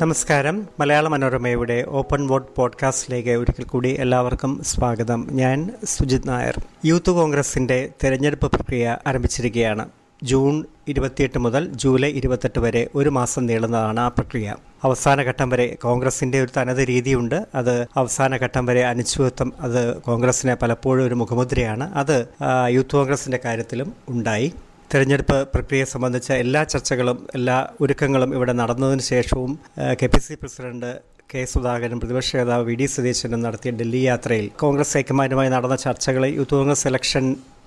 നമസ്കാരം. മലയാള മനോരമയുടെ open vote പോഡ്കാസ്റ്റിലേക്ക് ഒരിക്കൽ കൂടി എല്ലാവർക്കും സ്വാഗതം. ഞാൻ സുജിത് നായർ. യൂത്ത് കോൺഗ്രസിന്റെ തെരഞ്ഞെടുപ്പ് പ്രക്രിയ ആരംഭിച്ചിരിക്കുകയാണ്. ജൂൺ ഇരുപത്തിയെട്ട് മുതൽ ജൂലൈ ഇരുപത്തെട്ട് വരെ ഒരു മാസം നീളുന്നതാണ് ആ പ്രക്രിയ. അവസാന ഘട്ടം വരെ കോൺഗ്രസിന്റെ ഒരു തനത് രീതിയുണ്ട്. അത് അവസാന ഘട്ടം വരെ അനിശ്ചിതത്വം അത് കോൺഗ്രസിനെ പലപ്പോഴും ഒരു മുഖമുദ്രയാണ്. അത് യൂത്ത് കോൺഗ്രസിന്റെ കാര്യത്തിലും ഉണ്ടായി. തെരഞ്ഞെടുപ്പ് പ്രക്രിയ സംബന്ധിച്ച എല്ലാ ചർച്ചകളും എല്ലാ ഒരുക്കങ്ങളും ഇവിടെ നടന്നതിന് ശേഷവും K P C president K Sudhakaran പ്രതിപക്ഷ നേതാവ് വി ഡി സതീശനും നടത്തിയ ഡൽഹി യാത്രയിൽ കോൺഗ്രസ് ഹൈക്കമാൻഡുമായി നടന്ന ചർച്ചകളിൽ യൂത്ത് കോൺഗ്രസ് ഇലക്ഷൻ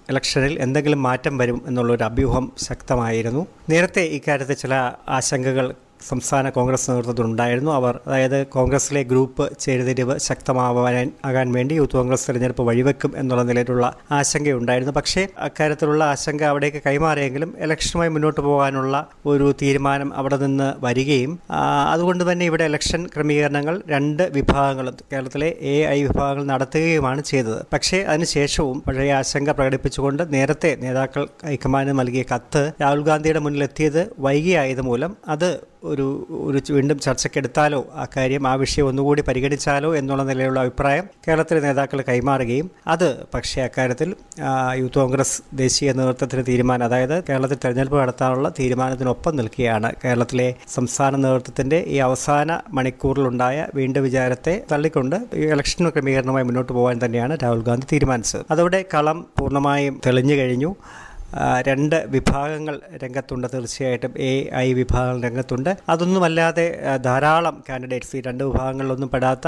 ഇലക്ഷനിൽ എന്തെങ്കിലും മാറ്റം വരും എന്നുള്ളൊരു അഭ്യൂഹം ശക്തമായിരുന്നു. നേരത്തെ ഇക്കാര്യത്തിൽ ചില ആശങ്കകൾ സംസ്ഥാന കോൺഗ്രസ് നേതൃത്വത്തിലുണ്ടായിരുന്നു. അവർ അതായത് കോൺഗ്രസിലെ ഗ്രൂപ്പ് ചേരുതിരിവ് ശക്തമാവാൻ ആകാൻ വേണ്ടി യൂത്ത് കോൺഗ്രസ് തെരഞ്ഞെടുപ്പ് വഴിവെക്കും എന്നുള്ള നിലയിലുള്ള ആശങ്കയുണ്ടായിരുന്നു. പക്ഷേ അക്കാര്യത്തിലുള്ള ആശങ്ക അവിടേക്ക് കൈമാറിയെങ്കിലും ഇലക്ഷനുമായി മുന്നോട്ട് പോകാനുള്ള ഒരു തീരുമാനം അവിടെ നിന്ന് വരികയും അതുകൊണ്ട് തന്നെ ഇവിടെ ഇലക്ഷൻ ക്രമീകരണങ്ങൾ രണ്ട് വിഭാഗങ്ങളും കേരളത്തിലെ എ ഐ വിഭാഗങ്ങൾ നടത്തുകയുമാണ് ചെയ്തത്. പക്ഷേ അതിനുശേഷവും പഴയ ആശങ്ക പ്രകടിപ്പിച്ചുകൊണ്ട് നേരത്തെ നേതാക്കൾ ഹൈക്കമാൻഡ് നൽകിയ കത്ത് രാഹുൽ ഗാന്ധിയുടെ മുന്നിലെത്തിയത് വൈകിയായത് മൂലം അത് ഒരു ഒരു വീണ്ടും ചർച്ചയ്ക്കെടുത്താലോ? ആ കാര്യം ആ വിഷയം ഒന്നുകൂടി പരിഗണിച്ചാലോ എന്നുള്ള നിലയിലുള്ള അഭിപ്രായം കേരളത്തിലെ നേതാക്കൾ കൈമാറുകയും അത് പക്ഷേ അക്കാര്യത്തിൽ യൂത്ത് കോൺഗ്രസ് ദേശീയ നേതൃത്വത്തിന് തീരുമാനം അതായത് കേരളത്തിൽ തെരഞ്ഞെടുപ്പ് നടത്താനുള്ള തീരുമാനത്തിനൊപ്പം നിൽക്കുകയാണ്. കേരളത്തിലെ സംസ്ഥാന നേതൃത്വത്തിന്റെ ഈ അവസാന മണിക്കൂറിലുണ്ടായ വീണ്ടും വിചാരത്തെ തള്ളിക്കൊണ്ട് ഇലക്ഷൻ ക്രമീകരണവുമായി മുന്നോട്ട് പോകാൻ തന്നെയാണ് രാഹുൽ ഗാന്ധി തീരുമാനിച്ചത്. അതോടെ കളം പൂർണമായും തെളിഞ്ഞു കഴിഞ്ഞു. രണ്ട് വിഭാഗങ്ങൾ രംഗത്തുണ്ട്. തീർച്ചയായിട്ടും എ ഐ വിഭാഗങ്ങൾ രംഗത്തുണ്ട്. അതൊന്നുമല്ലാതെ ധാരാളം കാൻഡിഡേറ്റ്സ് ഈ രണ്ട് വിഭാഗങ്ങളിലൊന്നും പെടാത്ത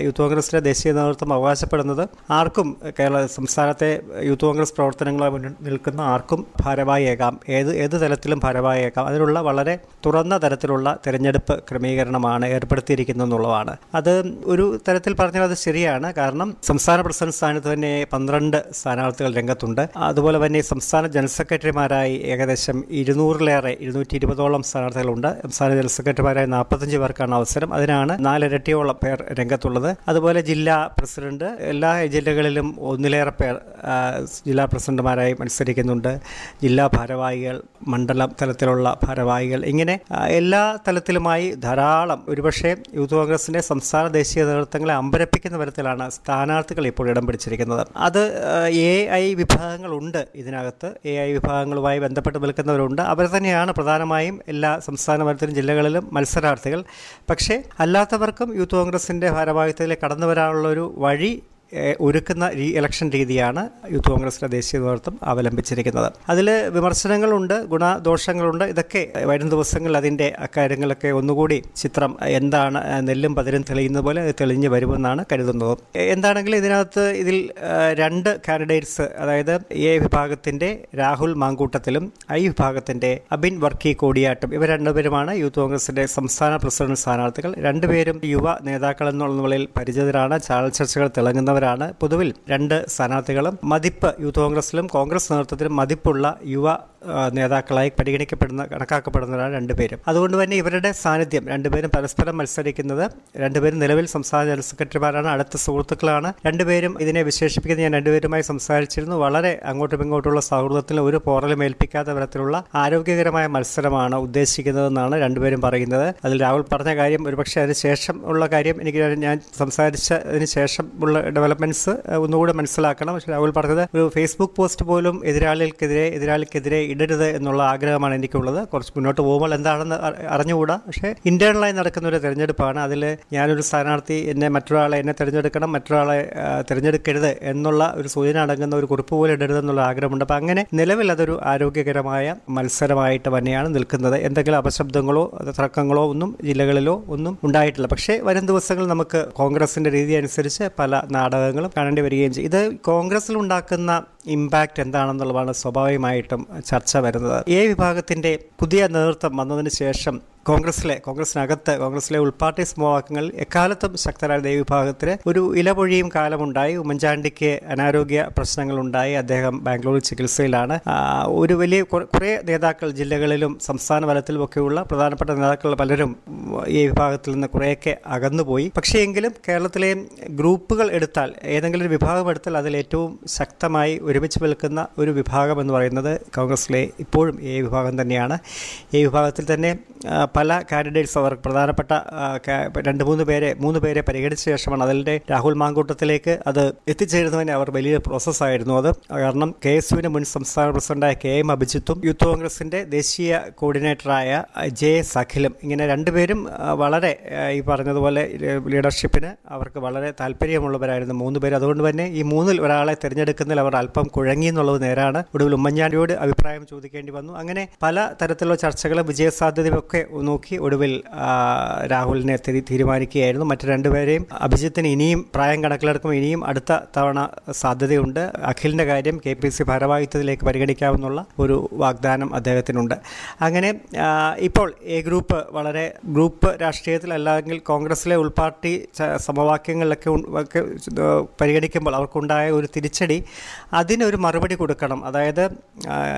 യൂത്ത് കോൺഗ്രസിന്റെ ദേശീയ നേതൃത്വം അവകാശപ്പെടുന്നത് ആർക്കും കേരള സംസ്ഥാനത്തെ യൂത്ത് കോൺഗ്രസ് പ്രവർത്തനങ്ങളെ മുന്നിൽ നിൽക്കുന്ന ആർക്കും ഭാരവാഹിയേക്കാം ഏത് ഏത് തലത്തിലും ഭാരവാഹിയേക്കാം അതിനുള്ള വളരെ തുറന്ന തരത്തിലുള്ള തിരഞ്ഞെടുപ്പ് ക്രമീകരണമാണ് ഏർപ്പെടുത്തിയിരിക്കുന്നത് എന്നുള്ളതാണ്. അത് ഒരു തരത്തിൽ പറഞ്ഞാൽ അത് ശരിയാണ്. കാരണം സംസ്ഥാന പ്രസിഡന്റ് സ്ഥാനത്ത് തന്നെ പന്ത്രണ്ട് സ്ഥാനാർത്ഥികൾ രംഗത്തുണ്ട്. അതുപോലെ തന്നെ സംസ്ഥാന ജനറൽ സെക്രട്ടറിമാരായി ഏകദേശം ഇരുന്നൂറിലേറെ ഇരുന്നൂറ്റി ഇരുപതോളം സ്ഥാനാർത്ഥികളുണ്ട്. സംസ്ഥാന ജനറൽ സെക്രട്ടറിമാരായി നാൽപ്പത്തഞ്ച് പേർക്കാണ് അവസരം. അതിനാണ് നാലിരട്ടിയോളം പേർ രംഗത്തുള്ളത്. അതുപോലെ ജില്ലാ പ്രസിഡന്റ് എല്ലാ ജില്ലകളിലും ഒന്നിലേറെ പേർ ജില്ലാ പ്രസിഡന്റുമാരായി മത്സരിക്കുന്നുണ്ട്. ജില്ലാ ഭാരവാഹികൾ മണ്ഡലം തലത്തിലുള്ള ഭാരവാഹികൾ ഇങ്ങനെ എല്ലാ തലത്തിലുമായി ധാരാളം. ഒരുപക്ഷെ യൂത്ത് കോൺഗ്രസിന്റെ സംസ്ഥാന ദേശീയ നേതൃത്വങ്ങളെ അമ്പരപ്പിക്കുന്ന തരത്തിലാണ് സ്ഥാനാർത്ഥികൾ ഇപ്പോൾ ഇടം പിടിച്ചിരിക്കുന്നത്. അത് എ ഐ വിഭാഗങ്ങളുണ്ട് ഇതിനകത്ത്. എ ഐ വിഭാഗങ്ങളുമായി ബന്ധപ്പെട്ട് നിൽക്കുന്നവരുണ്ട്. അവർ തന്നെയാണ് പ്രധാനമായും എല്ലാ സംസ്ഥാന തലത്തിലും ജില്ലകളിലും മത്സരാർത്ഥികൾ. പക്ഷേ അല്ലാത്തവർക്കും യൂത്ത് കോൺഗ്രസിന്റെ ഭാരവാഹിത്വത്തിലേക്ക് കടന്നു വരാനുള്ള ഒരു വഴി ഒരുക്കുന്ന ഈ ഇലക്ഷൻ രീതിയാണ് യൂത്ത് കോൺഗ്രസിലെ ദേശീയ നേതൃത്വം അവലംബിച്ചിരിക്കുന്നത്. അതിൽ വിമർശനങ്ങളുണ്ട് ഗുണദോഷങ്ങളുണ്ട്. ഇതൊക്കെ വരും ദിവസങ്ങളിൽ അതിന്റെ അക്കാര്യങ്ങളൊക്കെ ഒന്നുകൂടി ചിത്രം എന്താണ് നെല്ലും പതിരും തെളിയുന്ന പോലെ തെളിഞ്ഞു വരുമെന്നാണ് കരുതുന്നത്. എന്താണെങ്കിലും ഇതിനകത്ത് ഇതിൽ രണ്ട് കാൻഡിഡേറ്റ്സ് അതായത് എ വിഭാഗത്തിന്റെ രാഹുൽ മാങ്കൂട്ടത്തിലും ഐ വിഭാഗത്തിന്റെ അബിൻ വർക്കി കോടിയാട്ടും. ഇവർ രണ്ടുപേരുമാണ് യൂത്ത് കോൺഗ്രസിന്റെ സംസ്ഥാന പ്രസിഡന്റ് സ്ഥാനാർത്ഥികൾ. രണ്ടുപേരും യുവ നേതാക്കൾ എന്നുള്ള നിലയിൽ പരിചിതരാണ്. ചാനൽ ചർച്ചകൾ തിളങ്ങുന്നവർ ാണ് പൊതുവിൽ രണ്ട് സ്ഥാനാർത്ഥികളും മതിപ്പ് യൂത്ത് കോൺഗ്രസിലും കോൺഗ്രസ് നേതൃത്വത്തിലും മതിപ്പുള്ള യുവ നേതാക്കളായി പരിഗണിക്കപ്പെടുന്ന കണക്കാക്കപ്പെടുന്നവരാണ് രണ്ടുപേരും. അതുകൊണ്ട് തന്നെ ഇവരുടെ സാന്നിധ്യം രണ്ടുപേരും പരസ്പരം മത്സരിക്കുന്നത് രണ്ടുപേരും നിലവിൽ സംസ്ഥാന ജനറൽ സെക്രട്ടറിമാരാണ് അടുത്ത സുഹൃത്തുക്കളാണ്. രണ്ടുപേരും ഇതിനെ വിശേഷിപ്പിക്കുന്ന ഞാൻ രണ്ടുപേരുമായി സംസാരിച്ചിരുന്നു. വളരെ അങ്ങോട്ടും ഇങ്ങോട്ടുള്ള സൗഹൃദത്തിൽ ഒരു പോറലും ഏൽപ്പിക്കാത്ത തരത്തിലുള്ള ആരോഗ്യകരമായ മത്സരമാണ് ഉദ്ദേശിക്കുന്നതെന്നാണ് രണ്ടുപേരും പറയുന്നത്. അതിൽ രാഹുൽ പറഞ്ഞ കാര്യം ഒരുപക്ഷെ അതിന് ശേഷം ഉള്ള കാര്യം എനിക്ക് ഞാൻ സംസാരിച്ചതിന് ശേഷം ഉള്ള ഡെവലപ്മെന്റ്സ് ഒന്നുകൂടെ മനസ്സിലാക്കണം. പക്ഷെ രാഹുൽ പറഞ്ഞത് ഒരു ഫേസ്ബുക്ക് പോസ്റ്റ് പോലും എതിരാളികൾക്കെതിരെ എതിരാളിക്കെതിരെ ഇടരുത് എന്നുള്ള ആഗ്രഹമാണ് എനിക്കുള്ളത്. കുറച്ച് മുന്നോട്ട് പോകുമ്പോൾ എന്താണെന്ന് അറിഞ്ഞുകൂടാ. പക്ഷേ ഇന്റേണലായി നടക്കുന്ന ഒരു തിരഞ്ഞെടുപ്പാണ്. അതിൽ ഞാനൊരു സ്ഥാനാർത്ഥി എന്നെ മറ്റൊരാളെ എന്നെ തിരഞ്ഞെടുക്കണം മറ്റൊരാളെ തിരഞ്ഞെടുക്കരുത് എന്നുള്ള ഒരു സൂചന അടങ്ങുന്ന ഒരു കുറിപ്പ് പോലെ ഇടരുത് എന്നുള്ള ആഗ്രഹമുണ്ട്. അപ്പം അങ്ങനെ നിലവിൽ അതൊരു ആരോഗ്യകരമായ മത്സരമായിട്ട് തന്നെയാണ് നിൽക്കുന്നത്. എന്തെങ്കിലും അപശബ്ദങ്ങളോ തർക്കങ്ങളോ ഒന്നും ജില്ലകളിലോ ഒന്നും ഉണ്ടായിട്ടില്ല. പക്ഷേ വരും ദിവസങ്ങളിൽ നമുക്ക് കോൺഗ്രസിന്റെ രീതി അനുസരിച്ച് പല നാടകങ്ങളും കാണേണ്ടി വരികയും ചെയ്യും. ഇത് കോൺഗ്രസിൽ ഉണ്ടാക്കുന്ന ഇമ്പാക്റ്റ് എന്താണെന്നുള്ളതാണ് സ്വാഭാവികമായിട്ടും വരുന്നത്. എ വിഭാഗത്തിന്റെ പുതിയ നേതൃത്വം വന്നതിന് ശേഷം കോൺഗ്രസിലെ കോൺഗ്രസിനകത്ത് കോൺഗ്രസിലെ ഉൾപാർട്ടി സമവാക്യങ്ങൾ എക്കാലത്തും ശക്തരായ ദേവിഭാഗത്തിന് ഒരു ഇലപൊഴിയും കാലമുണ്ടായി. ഉമ്മൻചാണ്ടിക്ക് അനാരോഗ്യ പ്രശ്നങ്ങളുണ്ടായി. അദ്ദേഹം ബാംഗ്ലൂരിൽ ചികിത്സയിലാണ്. ഒരു വലിയ കുറേ നേതാക്കൾ ജില്ലകളിലും സംസ്ഥാന തലത്തിലും ഒക്കെയുള്ള പ്രധാനപ്പെട്ട നേതാക്കൾ പലരും ഈ വിഭാഗത്തിൽ നിന്ന് കുറേയൊക്കെ അകന്നുപോയി. പക്ഷേ എങ്കിലും കേരളത്തിലെ ഗ്രൂപ്പുകൾ എടുത്താൽ ഏതെങ്കിലും ഒരു വിഭാഗം എടുത്താൽ അതിൽ ഏറ്റവും ശക്തമായി ഒരുമിച്ച് നിൽക്കുന്ന ഒരു വിഭാഗം എന്ന് പറയുന്നത് കോൺഗ്രസിലെ ഇപ്പോഴും ഈ വിഭാഗം തന്നെയാണ്. ഈ വിഭാഗത്തിൽ തന്നെ പല കാൻഡിഡേറ്റ്സ് അവർ പ്രധാനപ്പെട്ട രണ്ട് മൂന്ന് പേരെ മൂന്ന് പേരെ പരിഗണിച്ച ശേഷമാണ് അതിന്റെ രാഹുൽ മാങ്കൂട്ടത്തിലേക്ക് അത് എത്തിച്ചേരുന്നതിന് അവർ വലിയ പ്രോസസ്സായിരുന്നു അത്. കാരണം കെ എസ് യുവിന് മുൻ സംസ്ഥാന പ്രസിഡന്റായ കെ എം അഭിജിത്തും യൂത്ത് കോൺഗ്രസിന്റെ ദേശീയ കോർഡിനേറ്ററായ ജെ എസ് അഖിലും ഇങ്ങനെ രണ്ടുപേരും വളരെ ഈ പറഞ്ഞതുപോലെ ലീഡർഷിപ്പിന് അവർക്ക് വളരെ താല്പര്യമുള്ളവരായിരുന്നു മൂന്ന് പേര്. അതുകൊണ്ട് തന്നെ ഈ മൂന്നിൽ ഒരാളെ തിരഞ്ഞെടുക്കുന്നതിൽ അവർ അല്പം കുഴങ്ങി എന്നുള്ളത് നേരാണ്. ഒടുവിൽ ഉമ്മൻചാണ്ടിയോട് അഭിപ്രായം ചോദിക്കേണ്ടി വന്നു. അങ്ങനെ പല തരത്തിലുള്ള ചർച്ചകളും വിജയസാധ്യതയും ഒക്കെ നോക്കി ഒടുവിൽ രാഹുലിനെ തിരി- തീരുമാനിക്കുകയായിരുന്നു. മറ്റു രണ്ടുപേരെയും അഭിജിത്തിന് ഇനിയും പ്രായം കണക്കിലെടുക്കുമ്പോൾ ഇനിയും അടുത്ത തവണ സാധ്യതയുണ്ട്. അഖിലിന്റെ കാര്യം കെ പി സി ഭാരവാഹിത്വത്തിലേക്ക് പരിഗണിക്കാമെന്നുള്ള ഒരു വാഗ്ദാനം അദ്ദേഹത്തിനുണ്ട്. അങ്ങനെ ഇപ്പോൾ എ ഗ്രൂപ്പ് വളരെ ഗ്രൂപ്പ് രാഷ്ട്രീയത്തിൽ അല്ലെങ്കിൽ കോൺഗ്രസിലെ ഉൾപാർട്ടി സമവാക്യങ്ങളിലൊക്കെ പരിഗണിക്കുമ്പോൾ അവർക്കുണ്ടായ ഒരു തിരിച്ചടി അതിനൊരു മറുപടി കൊടുക്കണം. അതായത്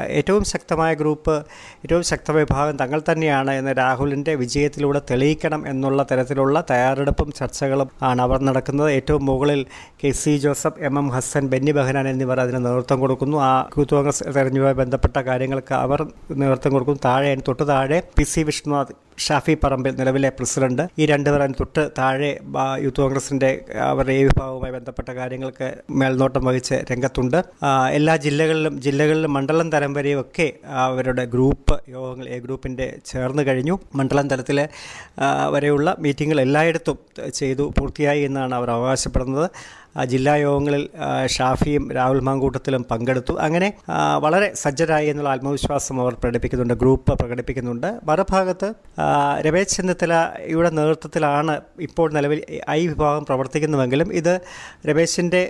ഏറ്റവും ശക്തമായ ഗ്രൂപ്പ് ഏറ്റവും ശക്തമായ വിഭാഗം തങ്ങൾ തന്നെയാണ് എന്ന് രാഹുലിന്റെ വിജയത്തിലൂടെ തെളിയിക്കണം എന്നുള്ള തരത്തിലുള്ള തയ്യാറെടുപ്പും ചർച്ചകളും ആണ് അവർ നടക്കുന്നത്. ഏറ്റവും മുകളിൽ K C Joseph M M Hassan Benny Behanan എന്നിവർ അതിന് നേതൃത്വം കൊടുക്കുന്നു. ആ യൂത്ത് കോൺഗ്രസ് തെരഞ്ഞെടുപ്പുമായി ബന്ധപ്പെട്ട കാര്യങ്ങൾക്ക് അവർ നേതൃത്വം കൊടുക്കുന്നു. താഴെ തൊട്ട് താഴെ പി സി വിഷ്ണുനാഥ് ഷാഫി പറമ്പിൽ നിലവിലെ പ്രസിഡന്റ്. ഈ രണ്ടുപേരും തൊട്ട് താഴെ യൂത്ത് കോൺഗ്രസിന്റെ അവരുടെ ഈ വിഭാഗവുമായി ബന്ധപ്പെട്ട കാര്യങ്ങൾക്ക് മേൽനോട്ടം വഹിച്ച് രംഗത്തുണ്ട്. എല്ലാ ജില്ലകളിലും ജില്ലകളിലും മണ്ഡലം തരം വരെയും ഒക്കെ അവരുടെ ഗ്രൂപ്പ് യോഗങ്ങൾ എ ഗ്രൂപ്പിന്റെ ചേർന്ന് കഴിഞ്ഞു. മണ്ഡലം തലത്തിലെ വരെയുള്ള മീറ്റിങ്ങുകൾ എല്ലായിടത്തും ചെയ്തു പൂർത്തിയായി എന്നാണ് അവർ അവകാശപ്പെടുന്നത്. ജില്ലാ യോഗങ്ങളിൽ ഷാഫിയും രാഹുൽ മാങ്കൂട്ടത്തിലും പങ്കെടുത്തു. അങ്ങനെ വളരെ സജ്ജരായി എന്നുള്ള ആത്മവിശ്വാസം അവർ പ്രകടിപ്പിക്കുന്നുണ്ട് ഗ്രൂപ്പ് പ്രകടിപ്പിക്കുന്നുണ്ട്. മറുഭാഗത്ത് രമേശ് ചെന്നിത്തലയുടെ നേതൃത്വത്തിലാണ് ഇപ്പോൾ നിലവിൽ ഐ വിഭാഗം പ്രവർത്തിക്കുന്നുവെങ്കിലും ഇത് രമേശിന്റെ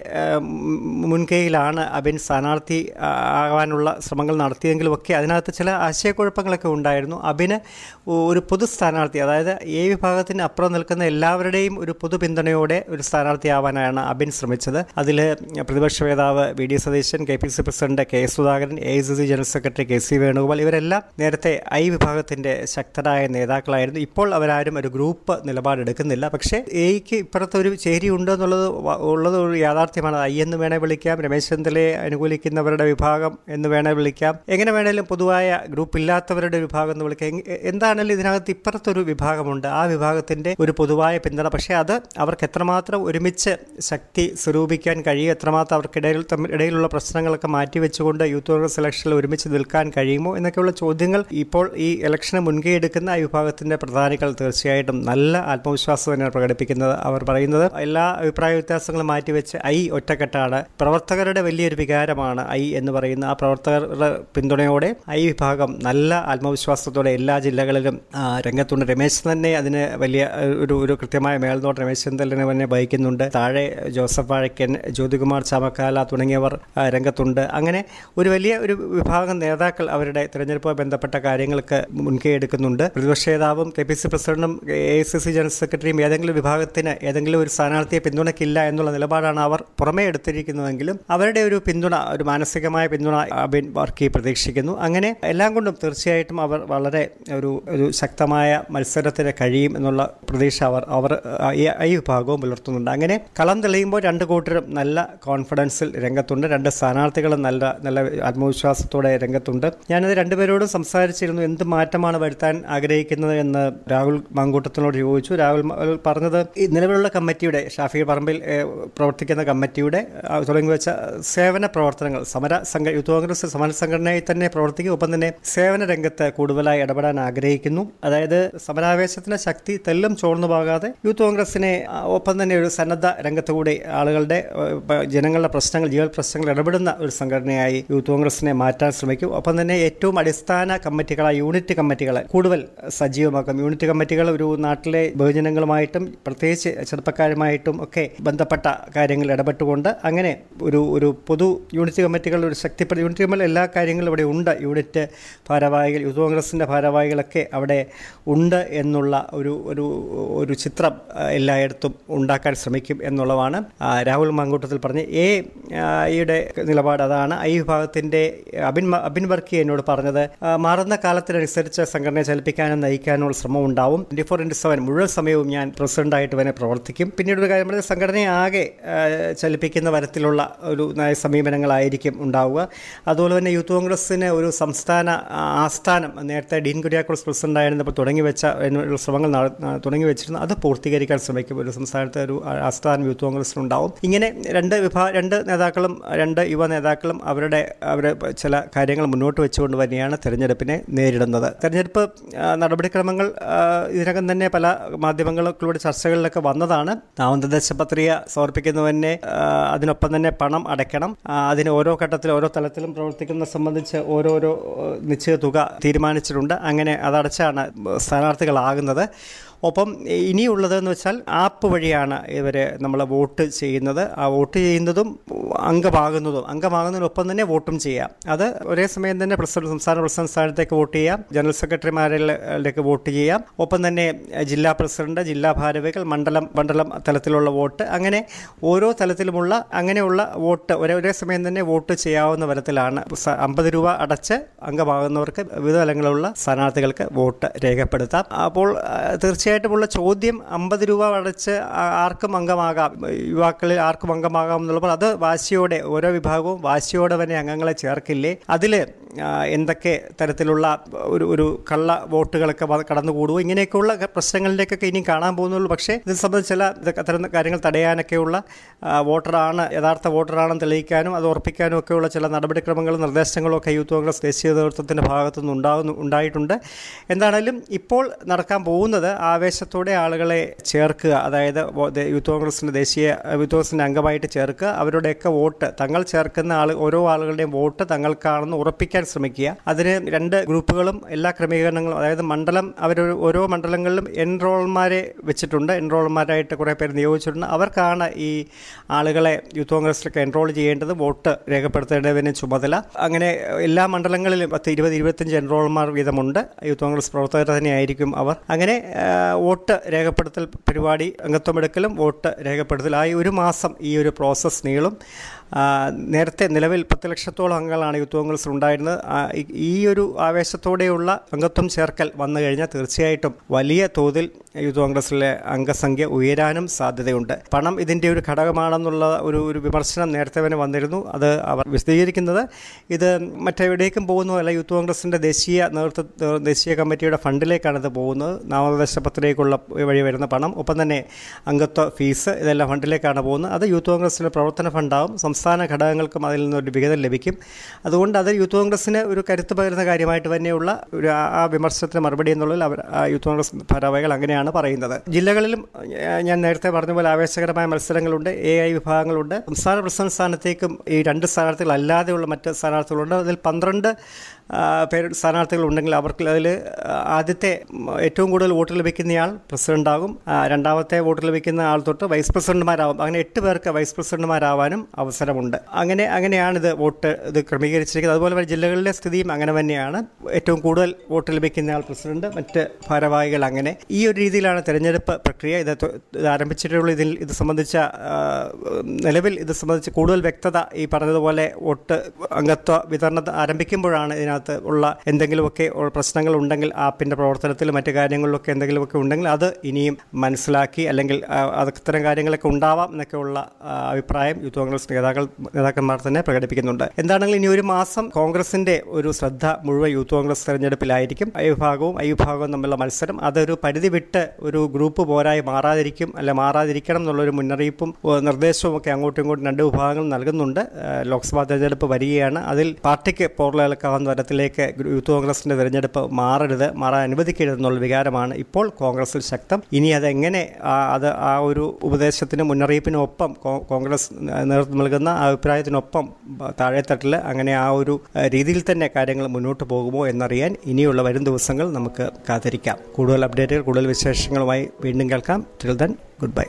മുൻകൈയിലാണ് അബിൻ സ്ഥാനാർത്ഥി ആകാനുള്ള ശ്രമങ്ങൾ നടത്തിയെങ്കിലും ഒക്കെ അതിനകത്ത് ചില ആശയക്കുഴപ്പങ്ങളൊക്കെ ഉണ്ടായിരുന്നു. അബിന് ഒരു പൊതു സ്ഥാനാർത്ഥി അതായത് എ വിഭാഗത്തിന് അപ്പുറം നിൽക്കുന്ന എല്ലാവരുടെയും ഒരു പൊതു പിന്തുണയോടെ ഒരു സ്ഥാനാർത്ഥിയാവാനാണ് അബിൻ ശ്രമിച്ചത്. അതിൽ പ്രതിപക്ഷ നേതാവ് V D Satheesan K P C president K Sudhakaran A C C general secretary K C Venugopal ഇവരെല്ലാം നേരത്തെ ഐ വിഭാഗത്തിന്റെ ശക്തരായ നേതാക്കളായിരുന്നു. ഇപ്പോൾ അവരാരും ഒരു ഗ്രൂപ്പ് നിലപാടെടുക്കുന്നില്ല പക്ഷേ എയ്ക്ക് ഇപ്പുറത്തെ ഒരു ചേരി ഉണ്ട് എന്നുള്ളത് ഉള്ളത് ഒരു യാഥാർത്ഥ്യമാണ്. ഐ എന്ന് വേണേൽ വിളിക്കാം രമേശ് ചെന്നിത്തലയെ അനുകൂലിക്കുന്നവരുടെ വിഭാഗം എന്ന് വേണേൽ വിളിക്കാം. എങ്ങനെ വേണേലും പൊതുവായ ഗ്രൂപ്പ് ഇല്ലാത്തവരുടെ വിഭാഗം എന്ന് വിളിക്കാം. എന്താണെങ്കിലും ഇതിനകത്ത് ഇപ്പുറത്തൊരു വിഭാഗമുണ്ട്. ആ വിഭാഗത്തിന്റെ ഒരു പൊതുവായ പിന്തുണ. പക്ഷേ അത് അവർക്ക് എത്രമാത്രം ഒരുമിച്ച് ശക്തി സ്വരൂപിക്കാൻ കഴിയും. എത്രമാത്രം അവർക്കിടയിൽ ഇടയിലുള്ള പ്രശ്നങ്ങളൊക്കെ മാറ്റിവെച്ചുകൊണ്ട് യൂത്ത് കോൺഗ്രസ് ഇലക്ഷനിൽ ഒരുമിച്ച് നിൽക്കാൻ കഴിയുമോ എന്നൊക്കെയുള്ള ചോദ്യങ്ങൾ ഇപ്പോൾ ഈ ഇലക്ഷന് മുൻകൈ എടുക്കുന്ന ആ വിഭാഗത്തിന്റെ പ്രധാനികൾ തീർച്ചയായിട്ടും നല്ല ആത്മവിശ്വാസം തന്നെയാണ് പ്രകടിപ്പിക്കുന്നത്. അവർ പറയുന്നത് എല്ലാ അഭിപ്രായ വ്യത്യാസങ്ങളും മാറ്റിവെച്ച് ഐ ഒറ്റക്കെട്ടാണ്. പ്രവർത്തകരുടെ വലിയൊരു വികാരമാണ് ഐ എന്ന് പറയുന്ന ആ പ്രവർത്തകരുടെ പിന്തുണയോടെ ഐ വിഭാഗം നല്ല ആത്മവിശ്വാസത്തോടെ എല്ലാ ജില്ലകളിലും രംഗത്തുണ്ട്. രമേശ് തന്നെ അതിന് വലിയ ഒരു ഒരു കൃത്യമായ മേൽനോട്ടം രമേശ് ചന്ദ്രനെ തന്നെ വഹിക്കുന്നുണ്ട്. താഴെ ജോസഫ് വാഴക്കൻ ജ്യോതികുമാർ ചാമക്കാല തുടങ്ങിയവർ രംഗത്തുണ്ട്. അങ്ങനെ ഒരു വലിയ ഒരു വിഭാഗം നേതാക്കൾ അവരുടെ തിരഞ്ഞെടുപ്പുമായി ബന്ധപ്പെട്ട കാര്യങ്ങൾക്ക് മുൻകൈ എടുക്കുന്നുണ്ട്. പ്രതിപക്ഷ നേതാവും കെ പി സി പ്രസിഡന്റും A I C C general സെക്രട്ടറിയും ഏതെങ്കിലും വിഭാഗത്തിന് ഏതെങ്കിലും ഒരു സ്ഥാനാർത്ഥിയെ പിന്തുണയ്ക്കില്ല എന്നുള്ള നിലപാടാണ് അവർ പുറമേ എടുത്തിരിക്കുന്നതെങ്കിലും അവരുടെ ഒരു പിന്തുണ ഒരു മാനസികമായ പിന്തുണ അബിൻ വർക്കി പ്രതീക്ഷിക്കുന്നു. അങ്ങനെ എല്ലാം കൊണ്ടും തീർച്ചയായിട്ടും അവർ വളരെ ഒരു ഒരു ശക്തമായ മത്സരത്തിന് കഴിയും എന്നുള്ള പ്രതീക്ഷ അവർ അവർ ഈ വിഭാഗവും പുലർത്തുന്നുണ്ട്. അങ്ങനെ കളം തെളിയുമ്പോൾ രണ്ട് കൂട്ടരും നല്ല കോൺഫിഡൻസിൽ രംഗത്തുണ്ട്. രണ്ട് സ്ഥാനാർത്ഥികളും നല്ല നല്ല ആത്മവിശ്വാസത്തോടെ രംഗത്തുണ്ട്. ഞാനത് രണ്ടുപേരോടും സംസാരിച്ചിരുന്നു. എന്ത് മാറ്റമാണ് വരുത്താൻ ആഗ്രഹിക്കുന്നത് എന്ന് രാഹുൽ മാങ്കൂട്ടത്തിനോട് ചോദിച്ചു. രാഹുൽ പറഞ്ഞത് ഈ നിലവിലുള്ള കമ്മിറ്റിയുടെ ഷാഫി പറമ്പിൽ പ്രവർത്തിക്കുന്ന കമ്മിറ്റിയുടെ തുടങ്ങി വെച്ച സേവന പ്രവർത്തനങ്ങൾ സമര സംഘ യൂത്ത് കോൺഗ്രസ് സമര സംഘടനയിൽ തന്നെ പ്രവർത്തിക്കും. ഒപ്പം തന്നെ സേവന രംഗത്ത് കൂടുതലായി ഇടപെടാൻ ആഗ്രഹിക്കുന്നു. അതായത് സമരാവേശത്തിന് ശക്തി തെല്ലും ചോർന്നു പോകാതെ യൂത്ത് കോൺഗ്രസിനെ ഒപ്പം തന്നെ ഒരു സന്നദ്ധ രംഗത്തുകൂടി ആളുകളുടെ ജനങ്ങളുടെ പ്രശ്നങ്ങൾ ജീവൽ പ്രശ്നങ്ങൾ ഇടപെടുന്ന ഒരു സംഘടനയായി യൂത്ത് കോൺഗ്രസിനെ മാറ്റാൻ ശ്രമിക്കും. ഒപ്പം തന്നെ ഏറ്റവും അടിസ്ഥാന കമ്മിറ്റികളായ യൂണിറ്റ് കമ്മിറ്റികളെ കൂടുതൽ സജീവമാക്കും. യൂണിറ്റ് കമ്മിറ്റികൾ ഒരു നാട്ടിലെ ബഹുജനങ്ങളുമായിട്ടും പ്രത്യേകിച്ച് ചെറുപ്പക്കാരുമായിട്ടും ഒക്കെ ബന്ധപ്പെട്ട കാര്യങ്ങളിൽ ഇടപെട്ടുകൊണ്ട് അങ്ങനെ ഒരു ഒരു പൊതു യൂണിറ്റ് കമ്മിറ്റികൾ ഒരു ശക്തിപ്പെടുത്തി യൂണിറ്റ് കമ്മിറ്റി എല്ലാ കാര്യങ്ങളും ഇവിടെ ഉണ്ട്. യൂണിറ്റ് ഭാരവാഹികൾ യൂത്ത് കോൺഗ്രസിന്റെ ഭാരവാഹികളൊക്കെ അവിടെ ഉണ്ട് എന്നുള്ള ഒരു ഒരു ഒരു ചിത്രം എല്ലായിടത്തും ഉണ്ടാക്കാൻ ശ്രമിക്കും എന്നുള്ളതാണ്. രാഹുൽ മങ്കൂട്ടത്തിൽ പറഞ്ഞ് എ ഐയുടെ യുടെ നിലപാട് അതാണ്. ഐ വിഭാഗത്തിന്റെ അബിൻ അബിൻ ബർക്കി എന്നോട് പറഞ്ഞത് മാറുന്ന കാലത്തിനനുസരിച്ച് സംഘടനയെ ചലിപ്പിക്കാനും നയിക്കാനുള്ള ശ്രമം ഉണ്ടാവും. ട്വന്റി ഫോർ ഇന്റു സെവൻ മുഴുവൻ സമയവും ഞാൻ പ്രസിഡന്റായിട്ട് തന്നെ പ്രവർത്തിക്കും. പിന്നീട് ഒരു കാര്യം പറഞ്ഞാൽ സംഘടനയെ ആകെ ചലിപ്പിക്കുന്ന തരത്തിലുള്ള ഒരു നയ സമീപനങ്ങളായിരിക്കും ഉണ്ടാവുക. അതുപോലെ തന്നെ യൂത്ത് കോൺഗ്രസ്സിന് ഒരു സംസ്ഥാന ആസ്ഥാനം നേരത്തെ ഡീൻ കുര്യാക്കോസ് പ്രസിഡന്റ് ആയിരുന്നപ്പോൾ തുടങ്ങി വെച്ച ശ്രമങ്ങൾ തുടങ്ങി വെച്ചിരുന്നു. അത് പൂർത്തീകരിക്കാൻ ശ്രമിക്കും. ഒരു സംസ്ഥാനത്തെ ഒരു ആസ്ഥാനം യൂത്ത് കോൺഗ്രസ്സിനുണ്ടാവും ഇങ്ങനെ രണ്ട് വിഭാഗ രണ്ട് നേതാക്കളും രണ്ട് യുവ നേതാക്കളും അവരുടെ അവരെ ചില കാര്യങ്ങൾ മുന്നോട്ട് വെച്ചുകൊണ്ട് തന്നെയാണ് തെരഞ്ഞെടുപ്പിനെ നേരിടുന്നത്. തെരഞ്ഞെടുപ്പ് നടപടിക്രമങ്ങൾ ഇതിനകം തന്നെ പല മാധ്യമങ്ങളിലൂടെ ചർച്ചകളിലൊക്കെ വന്നതാണ്. നാമനിർദ്ദേശ പത്രിക സമർപ്പിക്കുന്നവനെ അതിനൊപ്പം തന്നെ പണം അടയ്ക്കണം. അതിന് ഓരോ ഘട്ടത്തിൽ ഓരോ തലത്തിലും പ്രവർത്തിക്കുന്ന സംബന്ധിച്ച് ഓരോരോ നിശ്ചയ തുക തീരുമാനിച്ചിട്ടുണ്ട്. അങ്ങനെ അതടച്ചാണ് സ്ഥാനാർത്ഥികളാകുന്നത്. ഒപ്പം ഇനിയുള്ളതെന്ന് വെച്ചാൽ ആപ്പ് വഴിയാണ് ഇവർ നമ്മൾ വോട്ട് ചെയ്യുന്നത്. ആ വോട്ട് ചെയ്യുന്നതും അംഗമാകുന്നതും അംഗമാകുന്നതിനൊപ്പം തന്നെ വോട്ടും ചെയ്യാം. അത് ഒരേ സമയം തന്നെ പ്രസിഡന്റ് സംസ്ഥാന പ്രസിഡന്റ് സ്ഥാനത്തേക്ക് വോട്ട് ചെയ്യാം ജനറൽ സെക്രട്ടറിമാരിലേക്ക് വോട്ട് ചെയ്യാം. ഒപ്പം തന്നെ ജില്ലാ പ്രസിഡന്റ് ജില്ലാ ഭാരവികൾ മണ്ഡലം മണ്ഡലം തലത്തിലുള്ള വോട്ട് അങ്ങനെ ഓരോ തലത്തിലുമുള്ള അങ്ങനെയുള്ള വോട്ട് ഒരേ ഒരേ സമയം തന്നെ വോട്ട് ചെയ്യാവുന്ന തരത്തിലാണ് അമ്പത് രൂപ അടച്ച് അംഗമാകുന്നവർക്ക് വിവിധ തലങ്ങളിലുള്ള സ്ഥാനാർത്ഥികൾക്ക് വോട്ട് രേഖപ്പെടുത്താം. അപ്പോൾ ആ, തീർച്ചയായിട്ടുമുള്ള ചോദ്യം അമ്പത് രൂപ അടച്ച് ആർക്കും അംഗമാകാം. യുവാക്കളിൽ ആർക്കും അംഗമാകാം എന്നുള്ളപ്പോൾ അത് വാശിയോടെ ഓരോ വിഭാഗവും വാശിയോടെ തന്നെ അംഗങ്ങളെ ചേർക്കില്ലേ? അതിൽ എന്തൊക്കെ തരത്തിലുള്ള ഒരു ഒരു കള്ള വോട്ടുകളൊക്കെ കടന്നു കടന്നുകൂടുമോ ഇങ്ങനെയൊക്കെയുള്ള പ്രശ്നങ്ങളിലേക്കൊക്കെ ഇനിയും കാണാൻ പോകുന്നുള്ളൂ. പക്ഷേ ഇത് സംബന്ധിച്ച് ചില അത്തരം കാര്യങ്ങൾ തടയാനൊക്കെയുള്ള വോട്ടറാണ് യഥാർത്ഥ വോട്ടറാണെന്ന് തെളിയിക്കാനും അത് ഉറപ്പിക്കാനും ഒക്കെയുള്ള ചില നടപടിക്രമങ്ങളും നിർദ്ദേശങ്ങളും ഒക്കെ യൂത്ത് കോൺഗ്രസ് ദേശീയ നേതൃത്വത്തിന്റെ ഭാഗത്തുനിന്ന് ഉണ്ടാകുന്നു ഉണ്ടായിട്ടുണ്ട്. എന്താണേലും ഇപ്പോൾ നടക്കാൻ പോകുന്നത് ആവേശത്തോടെ ആളുകളെ ചേർക്കുക അതായത് യൂത്ത് കോൺഗ്രസിന്റെ ദേശീയ യൂത്ത് കോൺഗ്രസിന്റെ അംഗമായിട്ട് ചേർക്കുക അവരുടെയൊക്കെ വോട്ട് തങ്ങൾ ചേർക്കുന്ന ആൾ ഓരോ ആളുകളുടെയും വോട്ട് തങ്ങൾക്കാണെന്ന് ഉറപ്പിക്കാൻ ശ്രമിക്കുക. അതിന് രണ്ട് ഗ്രൂപ്പുകളും എല്ലാ ക്രമീകരണങ്ങളും അതായത് മണ്ഡലം അവർ ഓരോ മണ്ഡലങ്ങളിലും എൻറോൾമാരെ വെച്ചിട്ടുണ്ട്. എൻറോൾമാരായിട്ട് കുറേ പേര് നിയോഗിച്ചിട്ടുണ്ട്. അവർക്കാണ് ഈ ആളുകളെ യൂത്ത് കോൺഗ്രസിലൊക്കെ എൻറോൾ ചെയ്യേണ്ടത് വോട്ട് രേഖപ്പെടുത്തേണ്ടതിന് ചുമതല. അങ്ങനെ എല്ലാ മണ്ഡലങ്ങളിലും പത്ത് ഇരുപത് ഇരുപത്തഞ്ച് എൻറോൾമാർ വീതമുണ്ട്. യൂത്ത് കോൺഗ്രസ് പ്രവർത്തകർ തന്നെയായിരിക്കും അവർ. അങ്ങനെ വോട്ട് രേഖപ്പെടുത്തൽ പരിപാടി അംഗത്വമെടുക്കലും വോട്ട് രേഖപ്പെടുത്തൽ. ആയി ഒരു മാസം ഈ ഒരു പ്രോസസ്സ് നീളും. നേരത്തെ നിലവിൽ പത്ത് ലക്ഷത്തോളം അംഗങ്ങളാണ് യൂത്ത് കോൺഗ്രസ് ഉണ്ടായിരുന്നത്. ഈ- ഒരു ആവേശത്തോടെയുള്ള അംഗത്വം ചേർക്കൽ വന്നു കഴിഞ്ഞാൽ തീർച്ചയായിട്ടും വലിയ തോതിൽ യൂത്ത് കോൺഗ്രസിലെ അംഗസംഖ്യ ഉയരാനും സാധ്യതയുണ്ട്. പണം ഇതിന്റെ ഒരു ഘടകമാണെന്നുള്ള ഒരു ഒരു വിമർശനം നേരത്തെ തന്നെ വന്നിരുന്നു. അത് അവർ വിശദീകരിക്കുന്നത് ഇത് മറ്റെവിടേക്കും പോകുന്നതല്ല യൂത്ത് കോൺഗ്രസിന്റെ ദേശീയ നേതൃത്വ ദേശീയ കമ്മിറ്റിയുടെ ഫണ്ടിലേക്കാണ് ഇത് പോകുന്നത്. നാമനിർദ്ദേശ പത്രികയ്ക്കുള്ള വഴി വരുന്ന പണം ഒപ്പം തന്നെ അംഗത്വ ഫീസ് ഇതെല്ലാം ഫണ്ടിലേക്കാണ് പോകുന്നത്. അത് യൂത്ത് കോൺഗ്രസിന്റെ പ്രവർത്തന ഫണ്ടാവും സംസ്ഥാന ഘടകങ്ങൾക്കും അതിൽ നിന്നൊരു വിഹിതം ലഭിക്കും. അതുകൊണ്ട് അത് യൂത്ത് കോൺഗ്രസ്സിന് ഒരു കരുത്ത് പകരുന്ന കാര്യമായിട്ട് തന്നെയുള്ള ഒരു ആ- വിമർശനത്തിന് മറുപടി എന്നുള്ളതിൽ അവർ യൂത്ത് കോൺഗ്രസ് ഭാരവാഹികൾ അങ്ങനെയാണ് പറയുന്നത്. ജില്ലകളിലും ഞാൻ നേരത്തെ പറഞ്ഞ പോലെ ആവേശകരമായ മത്സരങ്ങളുണ്ട് എ ഐ വിഭാഗങ്ങളുണ്ട്. സംസ്ഥാന പ്രസിഡന്റ് സ്ഥാനത്തേക്കും ഈ രണ്ട് സ്ഥാനാർത്ഥികൾ അല്ലാതെയുള്ള മറ്റ് സ്ഥാനാർത്ഥികളുണ്ട്. അതിൽ പന്ത്രണ്ട് പേര് സ്ഥാനാർത്ഥികൾ ഉണ്ടെങ്കിൽ അവർക്ക് അതിൽ ആദ്യത്തെ ഏറ്റവും കൂടുതൽ വോട്ട് ലഭിക്കുന്നയാൾ പ്രസിഡന്റാകും. രണ്ടാമത്തെ വോട്ട് ലഭിക്കുന്ന ആൾ തൊട്ട് വൈസ് പ്രസിഡന്റുമാരാകും അങ്ങനെ എട്ട് പേർക്ക് വൈസ് പ്രസിഡന്റുമാരാവാനും അവസരമുണ്ട്. അങ്ങനെ അങ്ങനെയാണിത് വോട്ട് ഇത് ക്രമീകരിച്ചിരിക്കുന്നത്. അതുപോലെ ജില്ലകളിലെ സ്ഥിതിയും അങ്ങനെ തന്നെയാണ്. ഏറ്റവും കൂടുതൽ വോട്ട് ലഭിക്കുന്നയാൾ പ്രസിഡന്റ് മറ്റ് ഭാരവാഹികൾ അങ്ങനെ. ഈ ഒരു രീതിയിലാണ് തെരഞ്ഞെടുപ്പ് പ്രക്രിയ. ഇത് ഇത് ആരംഭിച്ചിട്ടുള്ള ഇതിൽ ഇത് സംബന്ധിച്ച നിലവിൽ ഇത് സംബന്ധിച്ച് കൂടുതൽ വ്യക്തത ഈ പറഞ്ഞതുപോലെ വോട്ട് അംഗത്വ വിതരണം ആരംഭിക്കുമ്പോഴാണ് ഇതിനകത്ത് ഉള്ള എന്തെങ്കിലുമൊക്കെ പ്രശ്നങ്ങൾ ഉണ്ടെങ്കിൽ ആപ്പിന്റെ പ്രവർത്തനത്തിൽ മറ്റു കാര്യങ്ങളിലൊക്കെ എന്തെങ്കിലുമൊക്കെ ഉണ്ടെങ്കിൽ അത് ഇനിയും മനസ്സിലാക്കി അല്ലെങ്കിൽ അത്തരം കാര്യങ്ങളൊക്കെ ഉണ്ടാവാം എന്നൊക്കെയുള്ള അഭിപ്രായം യൂത്ത് കോൺഗ്രസ് നേതാക്കൾ നേതാക്കന്മാർ തന്നെ പ്രകടിപ്പിക്കുന്നുണ്ട്. എന്താണെങ്കിലും ഇനി ഒരു മാസം കോൺഗ്രസിന്റെ ഒരു ശ്രദ്ധ മുഴുവൻ യൂത്ത് കോൺഗ്രസ് തെരഞ്ഞെടുപ്പിലായിരിക്കും. ഐ വിഭാഗവും ഐ വിഭാഗവും തമ്മിലുള്ള മത്സരം അതൊരു പരിധി വിട്ട് ഒരു ഗ്രൂപ്പ് പോരായി മാറാതിരിക്കും അല്ല മാറാതിരിക്കണം എന്നുള്ളൊരു മുന്നറിയിപ്പും നിർദ്ദേശവും ഒക്കെ അങ്ങോട്ടും ഇങ്ങോട്ടും രണ്ട് വിഭാഗങ്ങൾ നൽകുന്നുണ്ട്. ലോക്സഭാ തെരഞ്ഞെടുപ്പ് വരികയാണ്. അതിൽ പാർട്ടിക്ക് പോർലേൽക്കാവുന്ന തരത്തിലേക്ക് യൂത്ത് കോൺഗ്രസിന്റെ തെരഞ്ഞെടുപ്പ് മാറരുത് മാറാൻ അനുവദിക്കരുതെന്നുള്ള വികാരമാണ് ഇപ്പോൾ കോൺഗ്രസിൽ ശക്തം. ഇനി അതെങ്ങനെ അത് ആ ഒരു ഉപദേശത്തിനും മുന്നറിയിപ്പിനൊപ്പം കോൺഗ്രസ് നേതൃത്വം നൽകുന്ന അഭിപ്രായത്തിനൊപ്പം താഴെത്തട്ടിൽ അങ്ങനെ ആ ഒരു രീതിയിൽ തന്നെ കാര്യങ്ങൾ മുന്നോട്ട് പോകുമോ എന്നറിയാൻ ഇനിയുള്ള വരും ദിവസങ്ങൾ നമുക്ക് കാത്തിരിക്കാം. കൂടുതൽ അപ്ഡേറ്റുകൾ കൂടുതൽ വിശേഷങ്ങളുമായി വീണ്ടും കേൾക്കാം. Till then good bye